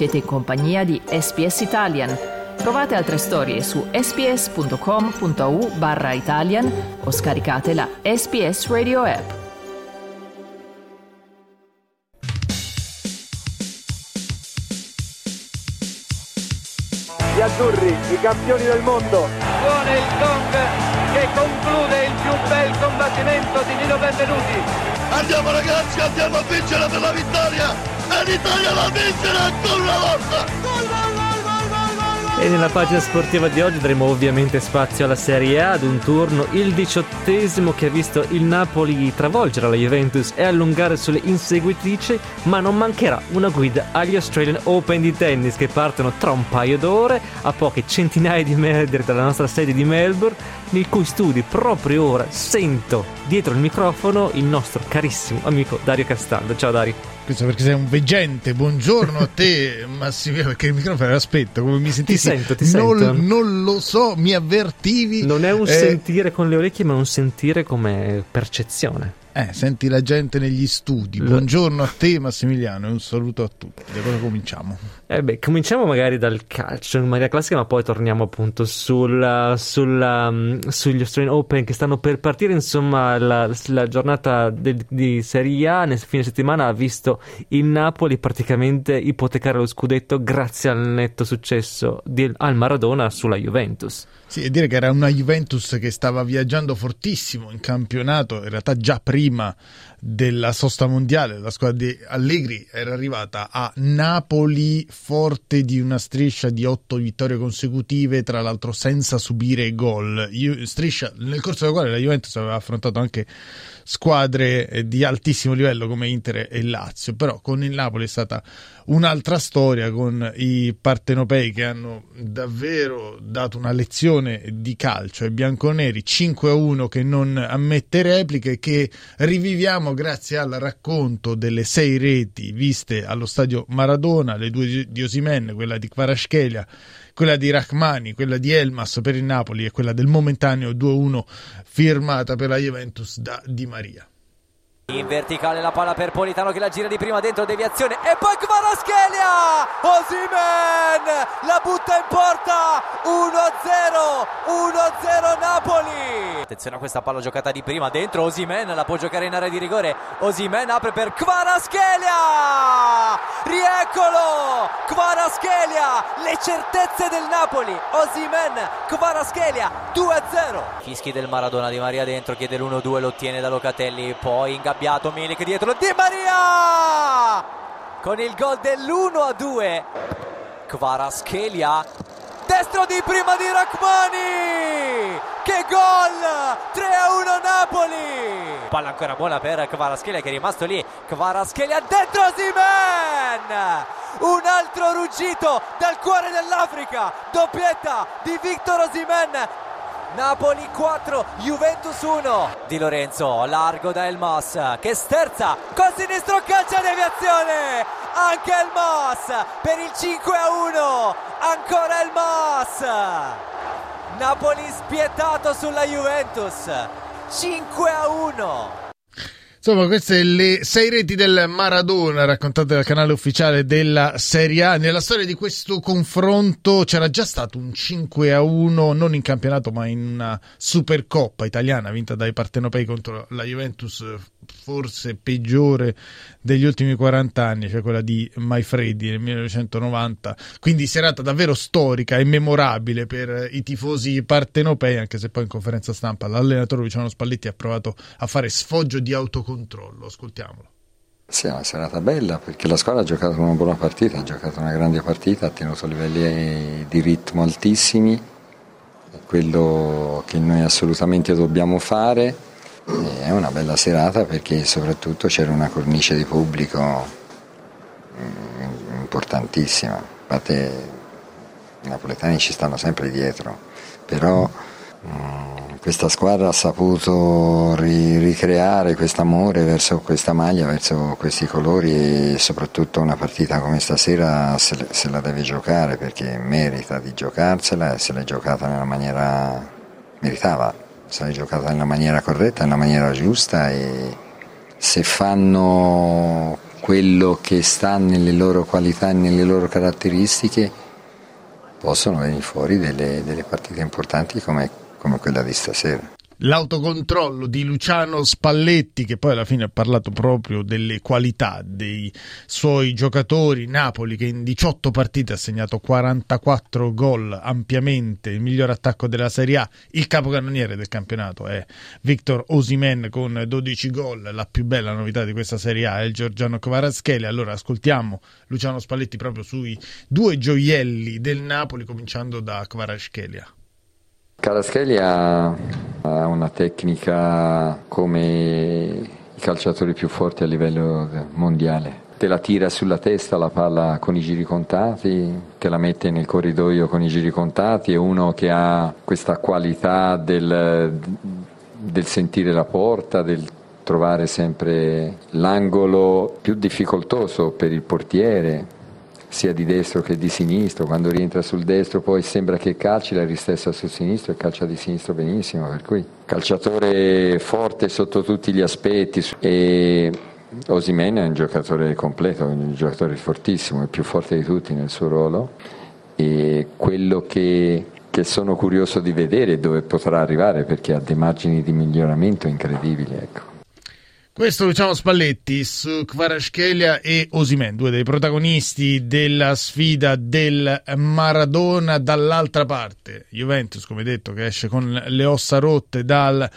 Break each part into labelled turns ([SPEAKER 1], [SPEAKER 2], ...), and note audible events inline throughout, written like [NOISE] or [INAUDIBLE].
[SPEAKER 1] Siete in compagnia di SPS Italian. Trovate altre storie su sps.com.au barra Italian o scaricate la SPS Radio app.
[SPEAKER 2] Gli azzurri, i campioni del mondo.
[SPEAKER 3] Suona il gong che conclude il più bel combattimento di Nino Benvenuti.
[SPEAKER 4] Andiamo ragazzi, andiamo a vincere per la vittoria! E l'Italia la vincerà ancora una volta! Gol, gol, gol!
[SPEAKER 5] E nella pagina sportiva di oggi daremo ovviamente spazio alla Serie A ad un turno, il diciottesimo che ha visto il Napoli travolgere la Juventus e allungare sulle inseguitrici, ma non mancherà una guida agli Australian Open di tennis che partono tra un paio d'ore a poche centinaia di metri dalla nostra sede di Melbourne, nei cui studi proprio ora sento dietro il microfono il nostro carissimo amico Dario Castaldo. Ciao Dario.
[SPEAKER 6] Questo perché sei un veggente. Buongiorno a te, [LAUGHS] Massimiliano, perché il microfono aspetta, come mi sentissi.
[SPEAKER 5] Ti sento, ti
[SPEAKER 6] non,
[SPEAKER 5] sento.
[SPEAKER 6] non lo so, mi avvertivi.
[SPEAKER 5] Non è un
[SPEAKER 6] Eh,
[SPEAKER 5] sentire con le orecchie, ma un sentire come percezione.
[SPEAKER 6] Eh, senti la gente negli studi.
[SPEAKER 5] Lo-
[SPEAKER 6] Buongiorno a te, Massimiliano, e un saluto a tutti. Da cosa cominciamo?
[SPEAKER 5] Eh beh, cominciamo magari dal calcio in maniera classica, ma poi torniamo appunto sul, sulla, mm, sugli Australian Open che stanno per partire. Insomma, la, la giornata del- di Serie A nel fine settimana ha visto il Napoli praticamente ipotecare lo scudetto grazie al netto successo di- al Maradona sulla Juventus.
[SPEAKER 6] Sì, e dire che era una Juventus che stava viaggiando fortissimo in campionato, in realtà già prima della sosta mondiale, la squadra di Allegri era arrivata a Napoli forte di una striscia di otto vittorie consecutive, tra l'altro senza subire gol. Striscia nel corso della quale la Juventus aveva affrontato anche squadre eh, di altissimo livello come Inter e Lazio, però con il Napoli è stata un'altra storia con i partenopei che hanno davvero dato una lezione di calcio ai bianconeri 5 a 1 che non ammette repliche che riviviamo grazie al racconto delle sei reti viste allo stadio Maradona, le due di Osimen, quella di Kvaratskhelia quella di Rachmani, quella di Elmas per il Napoli e quella del momentaneo 2-1 firmata per la Juventus da Di Maria.
[SPEAKER 3] In verticale la palla per Politano che la gira di prima dentro deviazione e poi Kvaratskhelia! Osimen la butta in porta! 1-0 1-0 Napoli! Attenzione a questa palla giocata di prima dentro Osimen la può giocare in area di rigore. Osimen apre per Kvaratskhelia! Rieccolo! Kvaratskhelia le certezze del Napoli. Osimen Kvaratskhelia 2-0 fischi del Maradona Di Maria dentro chiede l'1-2 lo ottiene da Locatelli poi ingabbiato Milik dietro. Di Maria! Con il gol dell'1-2 Kvaratskhelia destro di prima di Rachmani! Che gol! 3-1 Napoli! Palla ancora buona per Kvaratskhelia che è rimasto lì. Kvaratskhelia dentro Simen! Un altro ruggito dal cuore dell'Africa. Doppietta di Victor Osimen Napoli 4, Juventus 1 Di Lorenzo, largo da Elmas che sterza con sinistro calcio deviazione anche Elmas per il 5 a 1 ancora Elmas Napoli spietato sulla Juventus 5 a 1
[SPEAKER 6] Insomma, queste le sei reti del Maradona raccontate dal canale ufficiale della Serie A. Nella storia di questo confronto c'era già stato un 5 a 1, non in campionato, ma in una Supercoppa italiana vinta dai partenopei contro la Juventus, forse peggiore degli ultimi 40 anni, cioè quella di Maifredi nel 1990. Quindi serata davvero storica e memorabile per i tifosi partenopei, anche se poi in conferenza stampa l'allenatore Luciano Spalletti ha provato a fare sfoggio di autocontrollo. Ascoltiamolo.
[SPEAKER 7] Sì, è una serata bella perché la squadra ha giocato una buona partita, ha giocato una grande partita, ha tenuto livelli di ritmo altissimi, quello che noi assolutamente dobbiamo fare. E È una bella serata perché soprattutto c'era una cornice di pubblico mm, importantissima. Parte i napoletani ci stanno sempre dietro, però mm, questa squadra ha saputo ri- ricreare questo amore verso questa maglia, verso questi colori e soprattutto una partita come stasera se la deve giocare perché merita di giocarsela e se l'è giocata nella maniera meritava, se l'è giocata nella maniera corretta, nella maniera giusta e se fanno quello che sta nelle loro qualità e nelle loro caratteristiche, possono venire fuori delle, delle partite importanti come, come quella di stasera
[SPEAKER 6] l'autocontrollo di Luciano Spalletti che poi alla fine ha parlato proprio delle qualità dei suoi giocatori. Napoli che in 18 partite ha segnato 44 gol ampiamente il miglior attacco della Serie A. Il capocannoniere del campionato è Victor Osimen con 12 gol. La più bella novità di questa Serie A è il Giorgiano Kvarascheli allora ascoltiamo Luciano Spalletti proprio sui due gioielli del Napoli cominciando da Kvaraschelia
[SPEAKER 7] Caraschelia ha una tecnica come i calciatori più forti a livello mondiale. Te la tira sulla testa la palla con i giri contati, te la mette nel corridoio con i giri contati, è uno che ha questa qualità del, del sentire la porta, del trovare sempre l'angolo più difficoltoso per il portiere, sia di destro che di sinistro, quando rientra sul destro poi sembra che calci, la ristessa sul sinistro e calcia di sinistro benissimo, per cui calciatore forte sotto tutti gli aspetti e Osimen è un giocatore completo, un giocatore fortissimo, il più forte di tutti nel suo ruolo e quello che, che sono curioso di vedere dove potrà arrivare perché ha dei margini di miglioramento incredibili. Ecco.
[SPEAKER 6] Questo Luciano Spalletti su Kvaratskhelia e Osimen, due dei protagonisti della sfida del Maradona dall'altra parte. Juventus, come detto, che esce con le ossa rotte dalla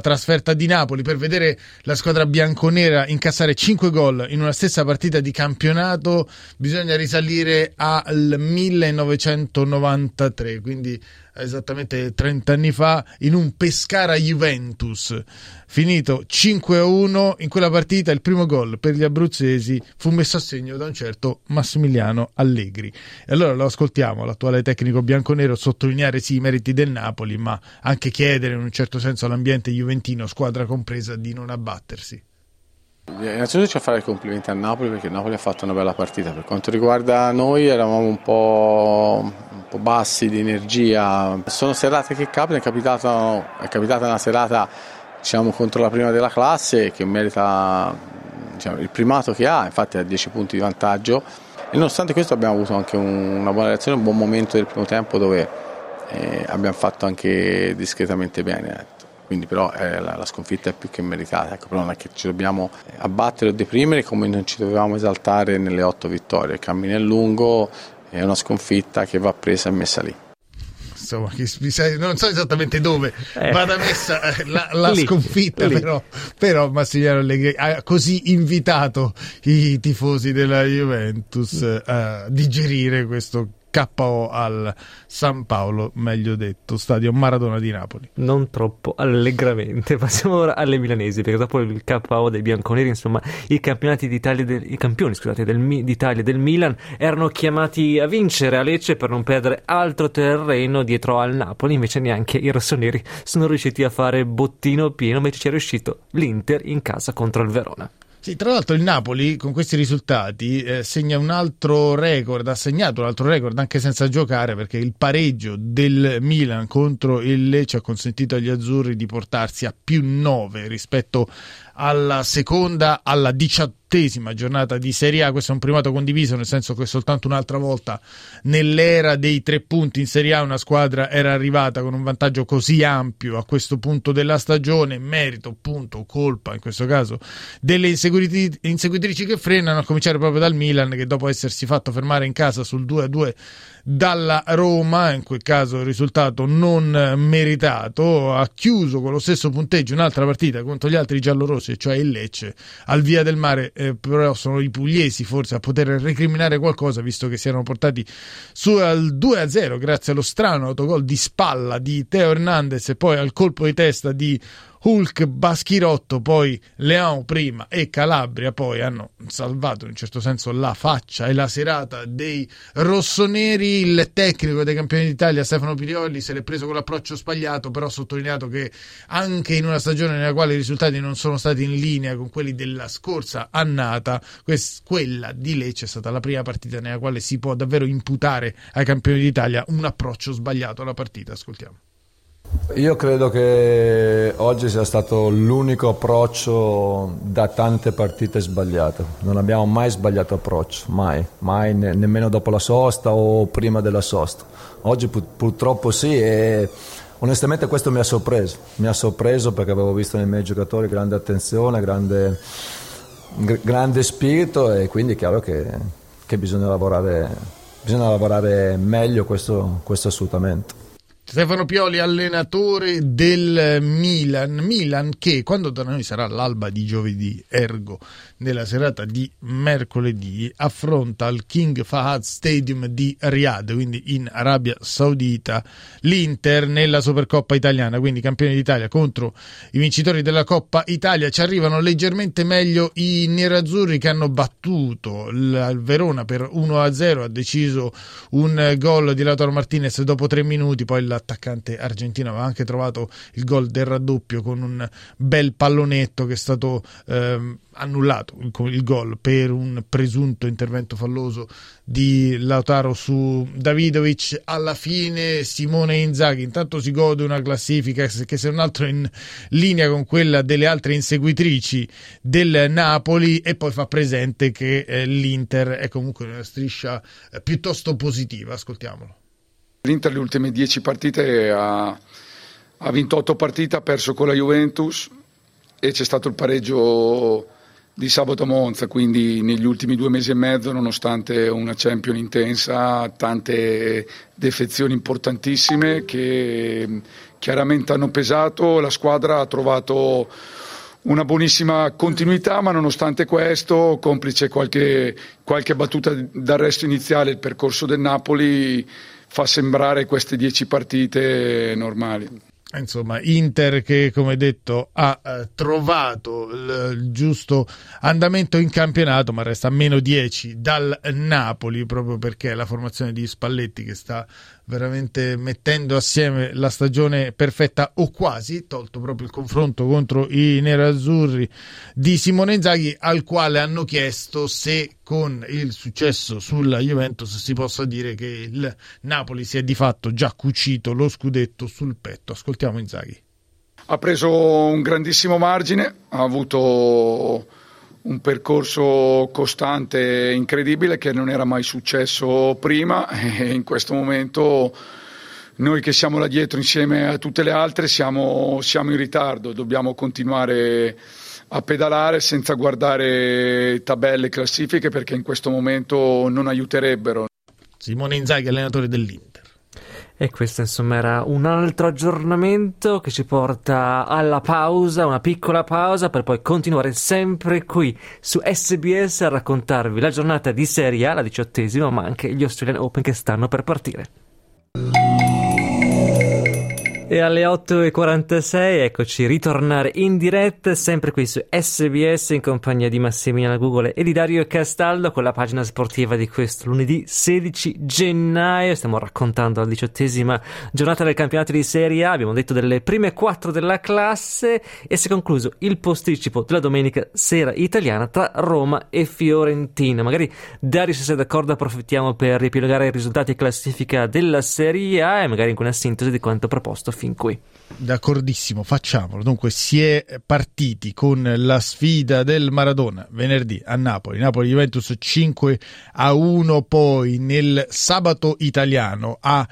[SPEAKER 6] trasferta di Napoli per vedere la squadra bianconera incassare 5 gol in una stessa partita di campionato, bisogna risalire al 1993, quindi esattamente 30 anni fa in un Pescara Juventus. Finito 5-1 in quella partita il primo gol per gli abruzzesi fu messo a segno da un certo Massimiliano Allegri. E allora lo ascoltiamo l'attuale tecnico bianconero sottolineare sì i meriti del Napoli ma anche chiedere in un certo senso all'ambiente juventino squadra compresa di non abbattersi
[SPEAKER 8] Innanzitutto c'è a fare i complimenti a Napoli perché Napoli ha fatto una bella partita. Per quanto riguarda noi eravamo un po', un po bassi di energia. Sono serate che capitano, è capitata, è capitata una serata diciamo, contro la prima della classe che merita diciamo, il primato che ha, infatti ha 10 punti di vantaggio. E nonostante questo abbiamo avuto anche un, una buona reazione, un buon momento del primo tempo dove eh, abbiamo fatto anche discretamente bene quindi però eh, la, la, sconfitta è più che meritata, ecco, però non è che ci dobbiamo abbattere o deprimere come non ci dovevamo esaltare nelle otto vittorie, il cammino è lungo, è una sconfitta che va presa e messa lì
[SPEAKER 6] insomma, non so esattamente dove eh. vada messa eh, la, la lì, sconfitta, lì. Però, però Massimiliano Allegri ha così invitato i tifosi della Juventus a digerire questo KO al San Paolo, meglio detto, stadio Maradona di Napoli.
[SPEAKER 5] Non troppo allegramente. [LAUGHS] Passiamo ora alle milanesi, perché dopo il KO dei bianconeri, insomma, i campionati d'Italia del, i campioni, scusate, del, d'Italia del Milan erano chiamati a vincere a Lecce per non perdere altro terreno dietro al Napoli, invece neanche i rossoneri sono riusciti a fare bottino pieno, invece ci è riuscito l'Inter in casa contro il Verona.
[SPEAKER 6] Sì, tra l'altro il Napoli con questi risultati eh, segna un altro record, ha segnato un altro record anche senza giocare perché il pareggio del Milan contro il Lecce ha consentito agli azzurri di portarsi a più 9 rispetto alla seconda, alla diciottesima giornata di Serie A. Questo è un primato condiviso, nel senso che soltanto un'altra volta nell'era dei tre punti in Serie A una squadra era arrivata con un vantaggio così ampio a questo punto della stagione, merito, punto, colpa in questo caso delle inseguitrici che frenano, a cominciare proprio dal Milan che dopo essersi fatto fermare in casa sul 2-2 dalla Roma, in quel caso il risultato non meritato, ha chiuso con lo stesso punteggio un'altra partita contro gli altri giallorossi, cioè il Lecce, al via del mare, eh, però sono i pugliesi forse a poter recriminare qualcosa visto che si erano portati su al 2-0 grazie allo strano autogol di spalla di Teo Hernandez e poi al colpo di testa di Hulk, Baschirotto, poi Leão prima e Calabria poi hanno salvato in un certo senso la faccia e la serata dei rossoneri. Il tecnico dei campioni d'Italia Stefano Pirioli se l'è preso con l'approccio sbagliato, però ha sottolineato che anche in una stagione nella quale i risultati non sono stati in linea con quelli della scorsa annata, quella di Lecce è stata la prima partita nella quale si può davvero imputare ai campioni d'Italia un approccio sbagliato alla partita. Ascoltiamo.
[SPEAKER 9] Io credo che oggi sia stato l'unico approccio da tante partite sbagliate. Non abbiamo mai sbagliato approccio, mai, mai ne- nemmeno dopo la sosta o prima della sosta. Oggi pur- purtroppo sì e onestamente questo mi ha sorpreso. Mi ha sorpreso perché avevo visto nei miei giocatori grande attenzione, grande, gr- grande spirito e quindi è chiaro che, che bisogna, lavorare, bisogna lavorare meglio questo, questo assolutamente.
[SPEAKER 6] Stefano Pioli, allenatore del Milan. Milan che quando da noi sarà l'alba di giovedì, ergo nella serata di mercoledì, affronta al King Fahad Stadium di Riyadh, quindi in Arabia Saudita, l'Inter nella Supercoppa italiana, quindi campioni d'Italia contro i vincitori della Coppa Italia. Ci arrivano leggermente meglio i nerazzurri che hanno battuto il Verona per 1-0, ha deciso un gol di Lautaro Martinez dopo tre minuti, poi l'attaccante argentino. Aveva anche trovato il gol del raddoppio con un bel pallonetto che è stato ehm, annullato il, gol per un presunto intervento falloso di Lautaro su Davidovic. Alla fine Simone Inzaghi intanto si gode una classifica che se non altro è in linea con quella delle altre inseguitrici del Napoli e poi fa presente che eh, l'Inter è comunque una striscia eh, piuttosto positiva. Ascoltiamolo
[SPEAKER 10] L'Inter le ultime 10 partite ha, ha vinto 8 partite, ha perso con la Juventus e c'è stato il pareggio di sabato a Monza, quindi negli ultimi due mesi e mezzo, nonostante una Champion intensa, tante defezioni importantissime che chiaramente hanno pesato, la squadra ha trovato una buonissima continuità, ma nonostante questo, complice qualche, qualche battuta d'arresto iniziale, il percorso del Napoli fa sembrare queste dieci partite normali.
[SPEAKER 6] Insomma, Inter che come detto ha eh, trovato il, giusto andamento in campionato, ma resta a meno 10 dal Napoli proprio perché la formazione di Spalletti che sta veramente mettendo assieme la stagione perfetta o quasi, tolto proprio il confronto contro i nerazzurri di Simone Inzaghi, al quale hanno chiesto se con il successo sulla Juventus si possa dire che il Napoli si è di fatto già cucito lo scudetto sul petto. Ascoltiamo Inzaghi.
[SPEAKER 10] Ha preso un grandissimo margine, ha avuto un percorso costante incredibile che non era mai successo prima [LAUGHS] e in questo momento noi che siamo là dietro insieme a tutte le altre siamo, siamo in ritardo, dobbiamo continuare a pedalare senza guardare tabelle e classifiche perché in questo momento non aiuterebbero.
[SPEAKER 6] Simone Inzaghi, allenatore dell'Inter.
[SPEAKER 5] E questo insomma era un altro aggiornamento che ci porta alla pausa, una piccola pausa per poi continuare sempre qui su SBS a raccontarvi la giornata di Serie A, la diciottesima, ma anche gli Australian Open che stanno per partire. E alle 8.46 eccoci ritornare in diretta sempre qui su SBS in compagnia di Massimiliano Google e di Dario Castaldo con la pagina sportiva di questo lunedì 16 gennaio. Stiamo raccontando la diciottesima giornata del campionato di Serie A. Abbiamo detto delle prime quattro della classe e si è concluso il posticipo della domenica sera italiana tra Roma e Fiorentina. Magari Dario se sei d'accordo approfittiamo per riepilogare i risultati e classifica della Serie A e magari in una sintesi di quanto proposto fin qui.
[SPEAKER 6] D'accordissimo, facciamolo. Dunque, si è partiti con la sfida del Maradona venerdì a Napoli. Napoli Juventus 5 a 1, poi nel sabato italiano a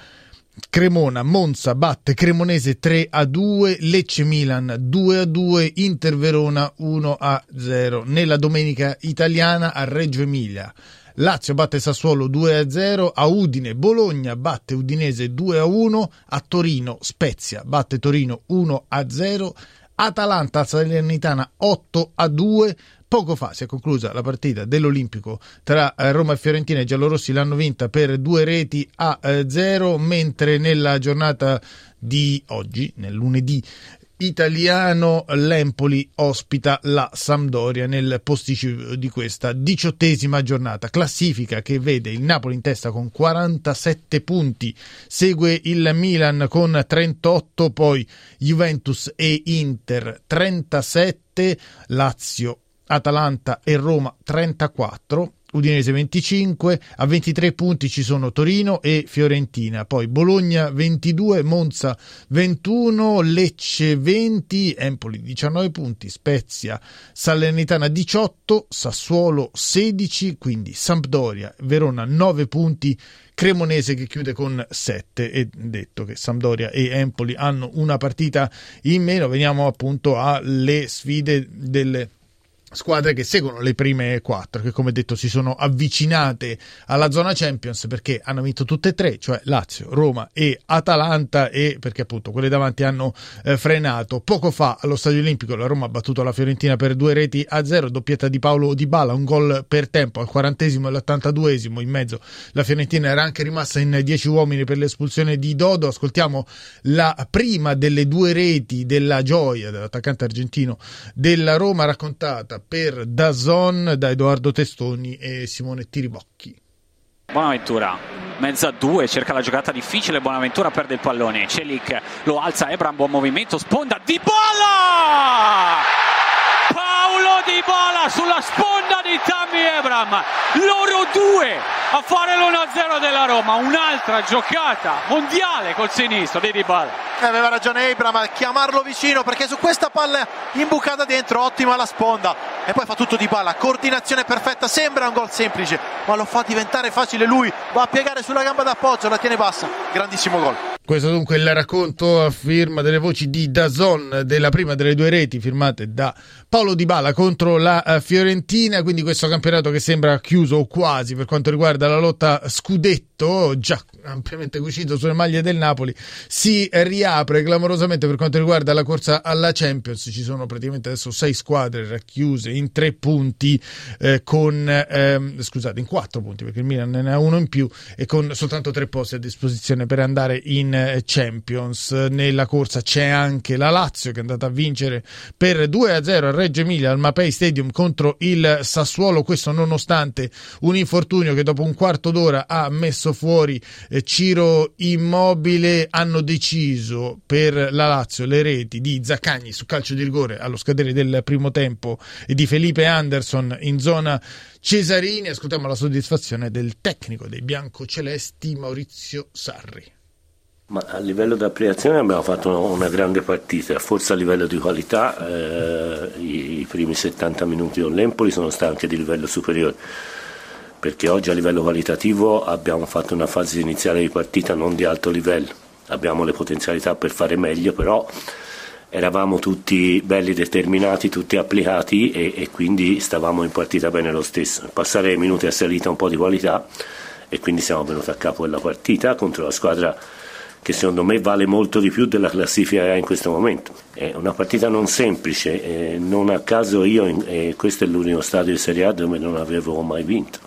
[SPEAKER 6] Cremona, Monza batte Cremonese 3 a 2, Lecce Milan 2 a 2, Inter Verona 1 a 0. Nella domenica italiana a Reggio Emilia Lazio batte Sassuolo 2-0, a Udine Bologna batte Udinese 2-1, a Torino Spezia batte Torino 1-0, Atalanta Salernitana 8-2, Poco fa si è conclusa la partita dell'Olimpico tra eh, Roma e Fiorentina i giallorossi l'hanno vinta per due reti a zero, mentre nella giornata di oggi, nel lunedì italiano l'Empoli ospita la Sampdoria nel posticipo di questa diciottesima giornata. Classifica che vede il Napoli in testa con 47 punti, segue il Milan con 38, poi Juventus e Inter 37, Lazio Atalanta e Roma 34, Udinese 25, a 23 punti ci sono Torino e Fiorentina, poi Bologna 22, Monza 21, Lecce 20, Empoli 19 punti, Spezia, Salernitana 18, Sassuolo 16, quindi Sampdoria, Verona 9 punti, Cremonese che chiude con 7 e detto che Sampdoria e Empoli hanno una partita in meno, veniamo appunto alle sfide delle squadre che seguono le prime quattro, che come detto si sono avvicinate alla zona Champions perché hanno vinto tutte e tre, cioè Lazio, Roma e Atalanta e perché appunto quelle davanti hanno eh, frenato. Poco fa allo Stadio Olimpico la Roma ha battuto la Fiorentina per due reti a zero, doppietta di Paolo Di Bala, un gol per tempo al quarantesimo e all'ottantaduesimo, in mezzo la Fiorentina era anche rimasta in dieci uomini per l'espulsione di Dodo. Ascoltiamo la prima delle due reti della gioia dell'attaccante argentino della Roma raccontata per Dazon da Edoardo Testoni e Simone Tiribocchi.
[SPEAKER 11] Buonaventura, mezza a due, cerca la giocata difficile, Buonaventura perde il pallone, Celic lo alza, Ebram, buon movimento, sponda, Di Bala! Paolo Di Bala sulla sponda di Tammy Ebram, loro due a fare l'1-0 della Roma, un'altra giocata mondiale col sinistro di Di Bala.
[SPEAKER 12] Aveva ragione Ebram a chiamarlo vicino perché su questa palla imbucata dentro, ottima la sponda. E poi fa tutto Di Bala, coordinazione perfetta, sembra un gol semplice, ma lo fa diventare facile lui, va a piegare sulla gamba d'appoggio, la tiene bassa, grandissimo gol.
[SPEAKER 6] Questo dunque il racconto a firma delle voci di Dazon della prima delle due reti firmate da Paolo Di Bala contro la eh, Fiorentina, quindi questo campionato che sembra chiuso o quasi per quanto riguarda la lotta scudetto, già ampiamente cucito sulle maglie del Napoli, si riapre clamorosamente per quanto riguarda la corsa alla Champions, ci sono praticamente adesso sei squadre racchiuse in tre punti eh, con, ehm, scusate, in quattro punti perché il Milan ne ha uno in più e con soltanto tre posti a disposizione per andare in eh, Champions. Nella corsa c'è anche la Lazio che è andata a vincere per 2-0 a Reggio Emilia al Mapei Stadium contro il Sassuolo, questo nonostante un infortunio che dopo un quarto d'ora ha messo fuori eh, Ciro Immobile. Hanno deciso per la Lazio le reti di Zaccagni su calcio di rigore allo scadere del primo tempo e di Felipe Anderson in zona Cesarini. Ascoltiamo la soddisfazione del tecnico dei biancocelesti Maurizio Sarri.
[SPEAKER 13] Ma a livello di applicazione abbiamo fatto una, una, grande partita, forse a livello di qualità eh, i, i, primi 70 minuti con l'Empoli sono stati anche di livello superiore, perché oggi a livello qualitativo abbiamo fatto una fase iniziale di partita non di alto livello, abbiamo le potenzialità per fare meglio, però eravamo tutti belli determinati, tutti applicati e, e quindi stavamo in partita bene lo stesso. Passare ai minuti è salita un po' di qualità e quindi siamo venuti a capo della partita contro la squadra che secondo me vale molto di più della classifica in questo momento. È una partita non semplice, eh, non a caso io, in, eh, questo è l'unico stadio di Serie A dove non avevo mai vinto,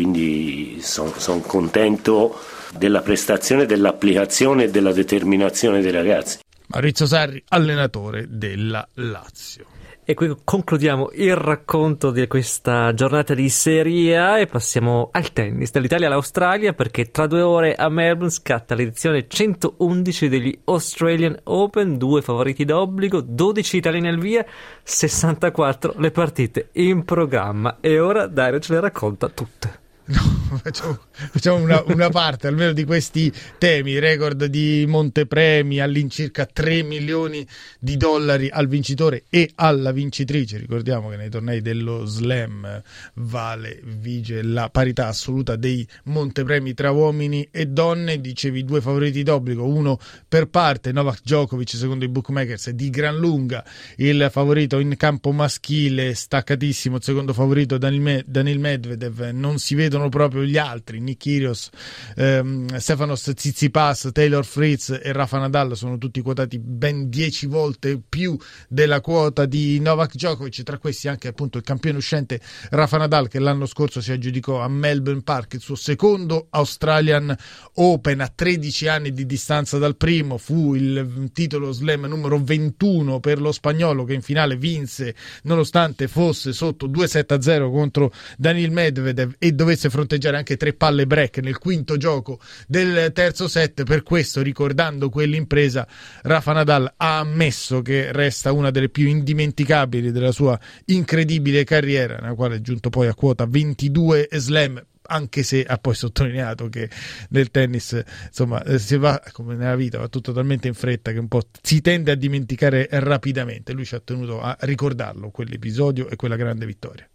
[SPEAKER 13] quindi sono son contento della prestazione, dell'applicazione e della determinazione dei ragazzi.
[SPEAKER 6] Maurizio Sarri, allenatore della Lazio.
[SPEAKER 5] E qui concludiamo il racconto di questa giornata di Serie A e passiamo al tennis, dall'Italia all'Australia, perché tra due ore a Melbourne scatta l'edizione 111 degli Australian Open, due favoriti d'obbligo, 12 italiani al via, 64 le partite in programma. E ora Dario ce le racconta tutte.
[SPEAKER 6] No, [LAUGHS] facciamo, facciamo una, una, parte almeno di questi temi, record di montepremi all'incirca 3 milioni di dollari al vincitore e alla vincitrice. Ricordiamo che nei tornei dello slam vale, vige la parità assoluta dei montepremi tra uomini e donne. Dicevi due favoriti d'obbligo, uno per parte, Novak Djokovic secondo i bookmakers di gran lunga il favorito in campo maschile, staccatissimo, il secondo favorito Daniil Medvedev, non si vedono sono proprio gli altri, Nick Kyrgios, ehm, Stefanos Tsitsipas, Taylor Fritz e Rafa Nadal sono tutti quotati ben 10 volte più della quota di Novak Djokovic, tra questi anche appunto il campione uscente Rafa Nadal che l'anno scorso si aggiudicò a Melbourne Park il suo secondo Australian Open a 13 anni di distanza dal primo, fu il titolo slam numero 21 per lo spagnolo che in finale vinse nonostante fosse sotto 2-7-0 contro Daniil Medvedev e dovesse fronteggiare anche tre palle break nel quinto gioco del terzo set. Per questo, ricordando quell'impresa, Rafa Nadal ha ammesso che resta una delle più indimenticabili della sua incredibile carriera, nella quale è giunto poi a quota 22 slam anche se ha poi sottolineato che nel tennis insomma eh, si va come nella vita va tutto talmente in fretta che un po' si tende a dimenticare rapidamente lui ci ha tenuto a ricordarlo quell'episodio e quella grande vittoria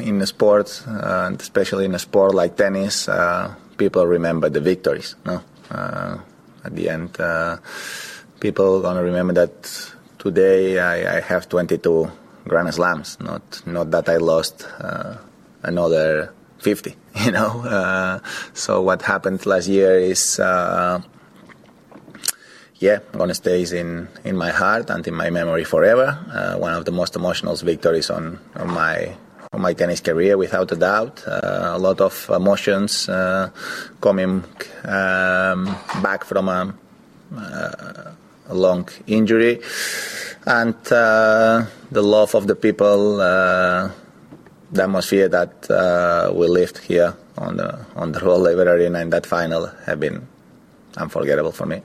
[SPEAKER 14] in sports uh, especially in a sport like tennis uh, people remember the victories no? Uh, at the end uh, people gonna remember that today I, I have 22 grand slams not not that I lost uh, another 50 [LAUGHS] you know? So what happened last year is yeah gonna stays in in my heart and in my memory forever. Uh, one of the most emotional victories on on my my tennis career without a doubt uh, a lot of emotions uh, coming um, back from a, uh, a long injury and the love of the people the atmosphere that we lived here on the on the [LAUGHS] Royal Arena in that final have been unforgettable for me.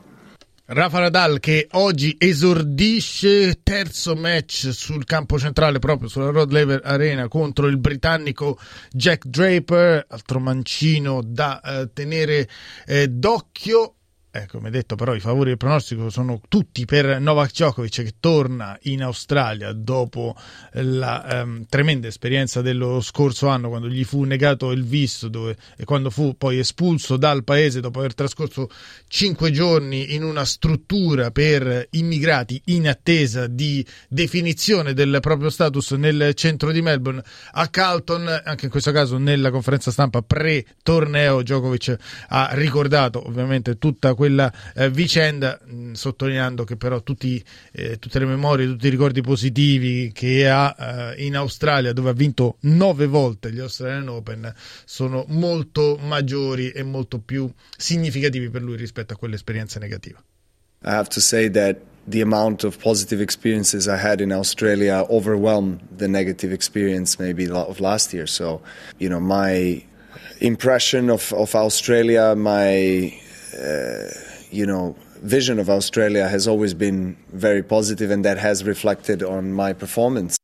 [SPEAKER 6] Rafa Nadal che oggi esordisce terzo match sul campo centrale proprio sulla Rod Laver Arena contro il britannico Jack Draper, altro mancino da eh, tenere eh, d'occhio eh, come detto, però i favori del pronostico sono tutti per Novak Djokovic che torna in Australia dopo la ehm, tremenda esperienza dello scorso anno quando gli fu negato il visto dove, e quando fu poi espulso dal paese dopo aver trascorso cinque giorni in una struttura per immigrati in attesa di definizione del proprio status nel centro di Melbourne a Carlton, anche in questo caso nella conferenza stampa pre-torneo Djokovic ha ricordato ovviamente tutta questa quella eh, vicenda, mh, sottolineando che però tutti, eh, tutte le memorie, tutti i ricordi positivi che ha eh, in Australia, dove ha vinto nove volte gli Australian Open, sono molto maggiori e molto più significativi per lui rispetto a quell'esperienza negativa.
[SPEAKER 15] I have to say that the amount of positive experiences I had in Australia overwhelmed the negative experience maybe of last year. So, you know, my impression of, of Australia, my you know, vision of Australia has always been very positive, and that has reflected on my performance.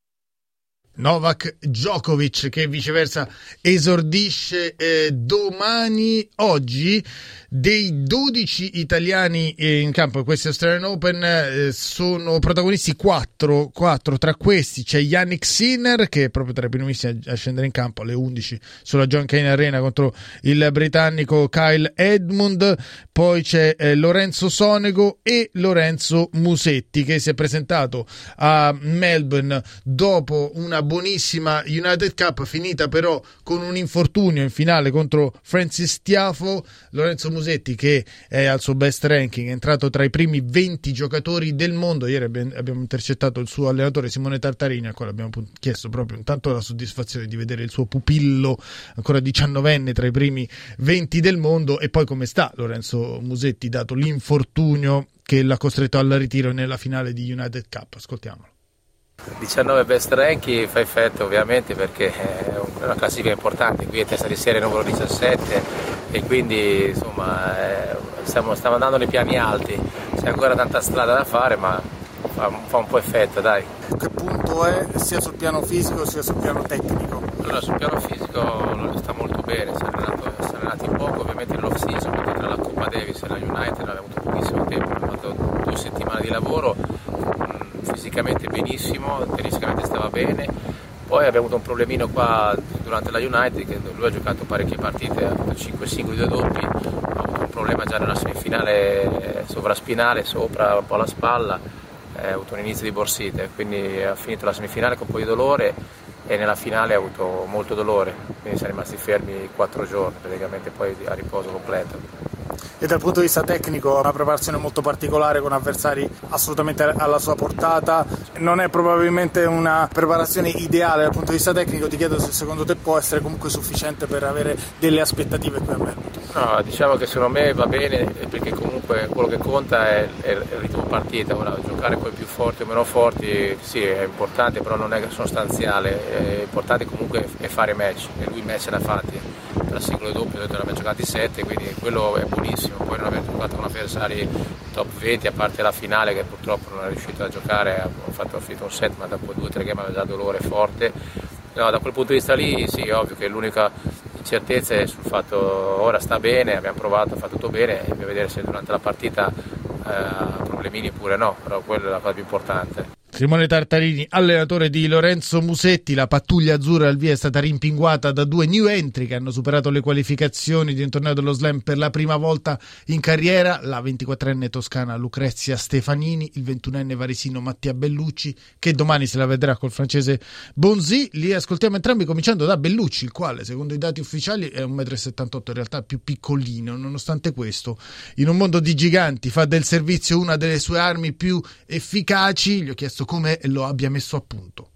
[SPEAKER 6] Novak Djokovic che viceversa esordisce eh, domani, oggi dei 12 italiani in campo. In questi Australian Open eh, sono protagonisti 4, 4, tra questi c'è Yannick Sinner che è proprio tra i primissimi a scendere in campo alle 11 sulla John Kane Arena contro il britannico Kyle Edmund. Poi c'è eh, Lorenzo Sonego e Lorenzo Musetti che si è presentato a Melbourne dopo una buonissima United Cup finita però con un infortunio in finale contro Francis Tiafo Lorenzo Musetti che è al suo best ranking, è entrato tra i primi 20 giocatori del mondo. Ieri abbiamo intercettato il suo allenatore Simone Tartarini, a cui abbiamo chiesto proprio intanto la soddisfazione di vedere il suo pupillo ancora 19enne tra i primi 20 del mondo e poi come sta Lorenzo Musetti dato l'infortunio che l'ha costretto al ritiro nella finale di United Cup. Ascoltiamolo.
[SPEAKER 16] 19 best rank fa effetto ovviamente perché è una classifica importante, qui è testa di serie numero 17 e quindi insomma eh, stiamo, stiamo, andando nei piani alti, c'è ancora tanta strada da fare ma fa, fa, un po' effetto dai.
[SPEAKER 17] Che punto è sia sul piano fisico sia sul piano tecnico?
[SPEAKER 16] Allora sul piano fisico sta molto bene, si è allenato, si è allenato poco, ovviamente nell'off season, soprattutto tra la Coppa Davis e la United abbiamo avuto pochissimo tempo, abbiamo fatto due settimane di lavoro fisicamente benissimo, tennisticamente stava bene. Poi abbiamo avuto un problemino qua durante la United che lui ha giocato parecchie partite, ha fatto 5 singoli, 2 doppi, ha avuto un problema già nella semifinale sovraspinale, sopra un po' la spalla, ha avuto un inizio di borsite, quindi ha finito la semifinale con un po' di dolore e nella finale ha avuto molto dolore, quindi siamo rimasti fermi 4 giorni, praticamente poi a riposo completo
[SPEAKER 17] e dal punto di vista tecnico una preparazione molto particolare con avversari assolutamente alla sua portata. Non è probabilmente una preparazione ideale dal punto di vista tecnico, ti chiedo se secondo te può essere comunque sufficiente per avere delle aspettative qui a Melbourne.
[SPEAKER 16] No, diciamo che secondo me va bene perché comunque quello che conta è, il ritmo partita, Ora, giocare poi più forti o meno forti sì è importante però non è sostanziale, è importante comunque è fare match e lui match ne ha fatti singolo doppio, ne abbiamo giocati 7, quindi quello è buonissimo. Poi non abbiamo giocato con avversari top 20, a parte la finale che purtroppo non è riuscito a giocare, abbiamo fatto finito un set, ma dopo due o tre game aveva già dolore forte. No, da quel punto di vista lì sì, ovvio che l'unica incertezza è sul fatto ora sta bene, abbiamo provato, fa tutto bene, e vedere se durante la partita eh, ha problemini oppure no, però quella è la cosa più importante.
[SPEAKER 6] Simone Tartarini, allenatore di Lorenzo Musetti, la pattuglia azzurra al via è stata rimpinguata da due new entry che hanno superato le qualificazioni di un torneo dello slam per la prima volta in carriera, la 24enne toscana Lucrezia Stefanini, il 21enne varesino Mattia Bellucci, che domani se la vedrà col francese Bonzi. Li ascoltiamo entrambi cominciando da Bellucci, il quale secondo i dati ufficiali è 1,78 m, in realtà più piccolino, nonostante questo in un mondo di giganti fa del servizio una delle sue armi più efficaci. Gli ho chiesto come lo abbia messo a punto.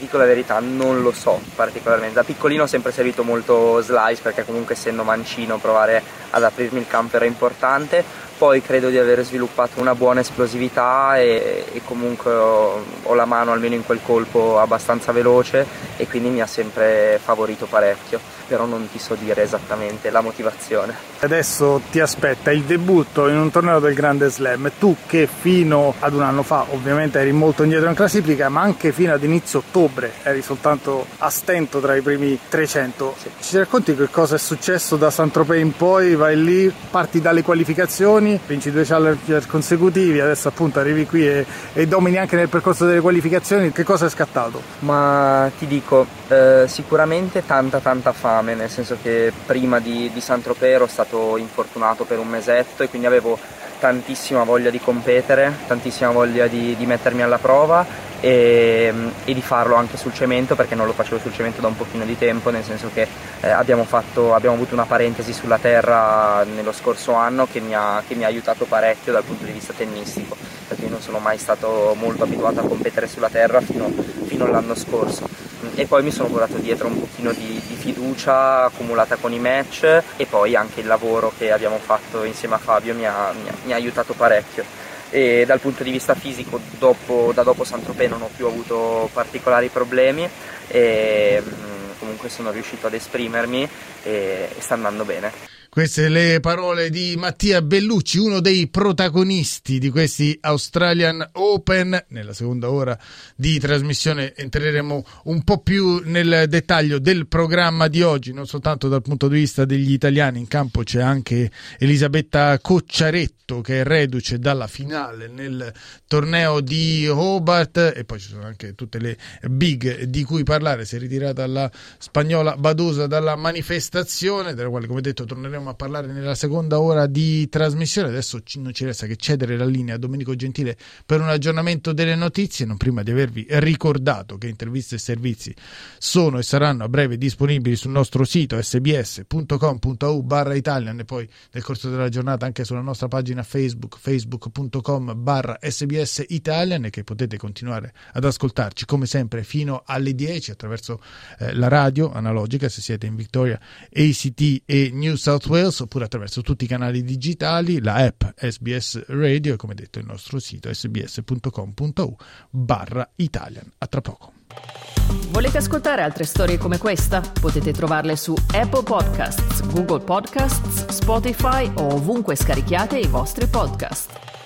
[SPEAKER 18] Dico la verità, non lo so particolarmente. Da piccolino ho sempre servito molto slice perché comunque essendo mancino provare ad aprirmi il campo era importante. Poi credo di aver sviluppato una buona esplosività e, e comunque ho, ho, la mano almeno in quel colpo abbastanza veloce e quindi mi ha sempre favorito parecchio, però non ti so dire esattamente la motivazione.
[SPEAKER 17] Adesso ti aspetta il debutto in un torneo del Grande Slam, tu che fino ad un anno fa ovviamente eri molto indietro in classifica, ma anche fino ad inizio ottobre eri soltanto a stento tra i primi 300. Sì. Ci racconti che cosa è successo da Saint-Tropez in poi? Vai lì, parti dalle qualificazioni vinci due challenger consecutivi, adesso appunto arrivi qui e, e, domini anche nel percorso delle qualificazioni, che cosa è scattato?
[SPEAKER 18] Ma ti dico, eh, sicuramente tanta tanta fame, nel senso che prima di, di Saint-Tropez ero stato infortunato per un mesetto e quindi avevo tantissima voglia di competere, tantissima voglia di, di mettermi alla prova e, e, di farlo anche sul cemento perché non lo facevo sul cemento da un pochino di tempo, nel senso che eh, abbiamo, fatto, abbiamo, avuto una parentesi sulla terra nello scorso anno che mi, ha, che mi, ha, aiutato parecchio dal punto di vista tennistico, perché io non sono mai stato molto abituato a competere sulla terra fino, fino all'anno scorso. E poi mi sono portato dietro un pochino di, di fiducia accumulata con i match e poi anche il lavoro che abbiamo fatto insieme a Fabio mi ha, mi ha, mi ha aiutato parecchio e dal punto di vista fisico dopo, da dopo Saint-Tropez non ho più avuto particolari problemi e mm, comunque sono riuscito ad esprimermi e, e sta andando bene.
[SPEAKER 6] Queste le parole di Mattia Bellucci, uno dei protagonisti di questi Australian Open. Nella seconda ora di trasmissione entreremo un po' più nel dettaglio del programma di oggi, non soltanto dal punto di vista degli italiani. In campo c'è anche Elisabetta Cocciaretto che è reduce dalla finale nel torneo di Hobart e poi ci sono anche tutte le big di cui parlare. Si è ritirata la spagnola Badosa dalla manifestazione, della quale come detto torneremo andremo a parlare nella seconda ora di trasmissione. Adesso non ci resta che cedere la linea a Domenico Gentile per un aggiornamento delle notizie, non prima di avervi ricordato che interviste e servizi sono e saranno a breve disponibili sul nostro sito sbs.com.au barra Italian e poi nel corso della giornata anche sulla nostra pagina Facebook facebook.com barra sbs Italian e che potete continuare ad ascoltarci come sempre fino alle 10 attraverso eh, la radio analogica se siete in Victoria ACT e New South Wales oppure attraverso tutti i canali digitali, la app SBS Radio e come detto il nostro sito sbs.com.u barra Italian. A tra poco.
[SPEAKER 1] Volete ascoltare altre storie come questa? Potete trovarle su Apple Podcasts, Google Podcasts, Spotify o ovunque scarichiate i vostri podcast.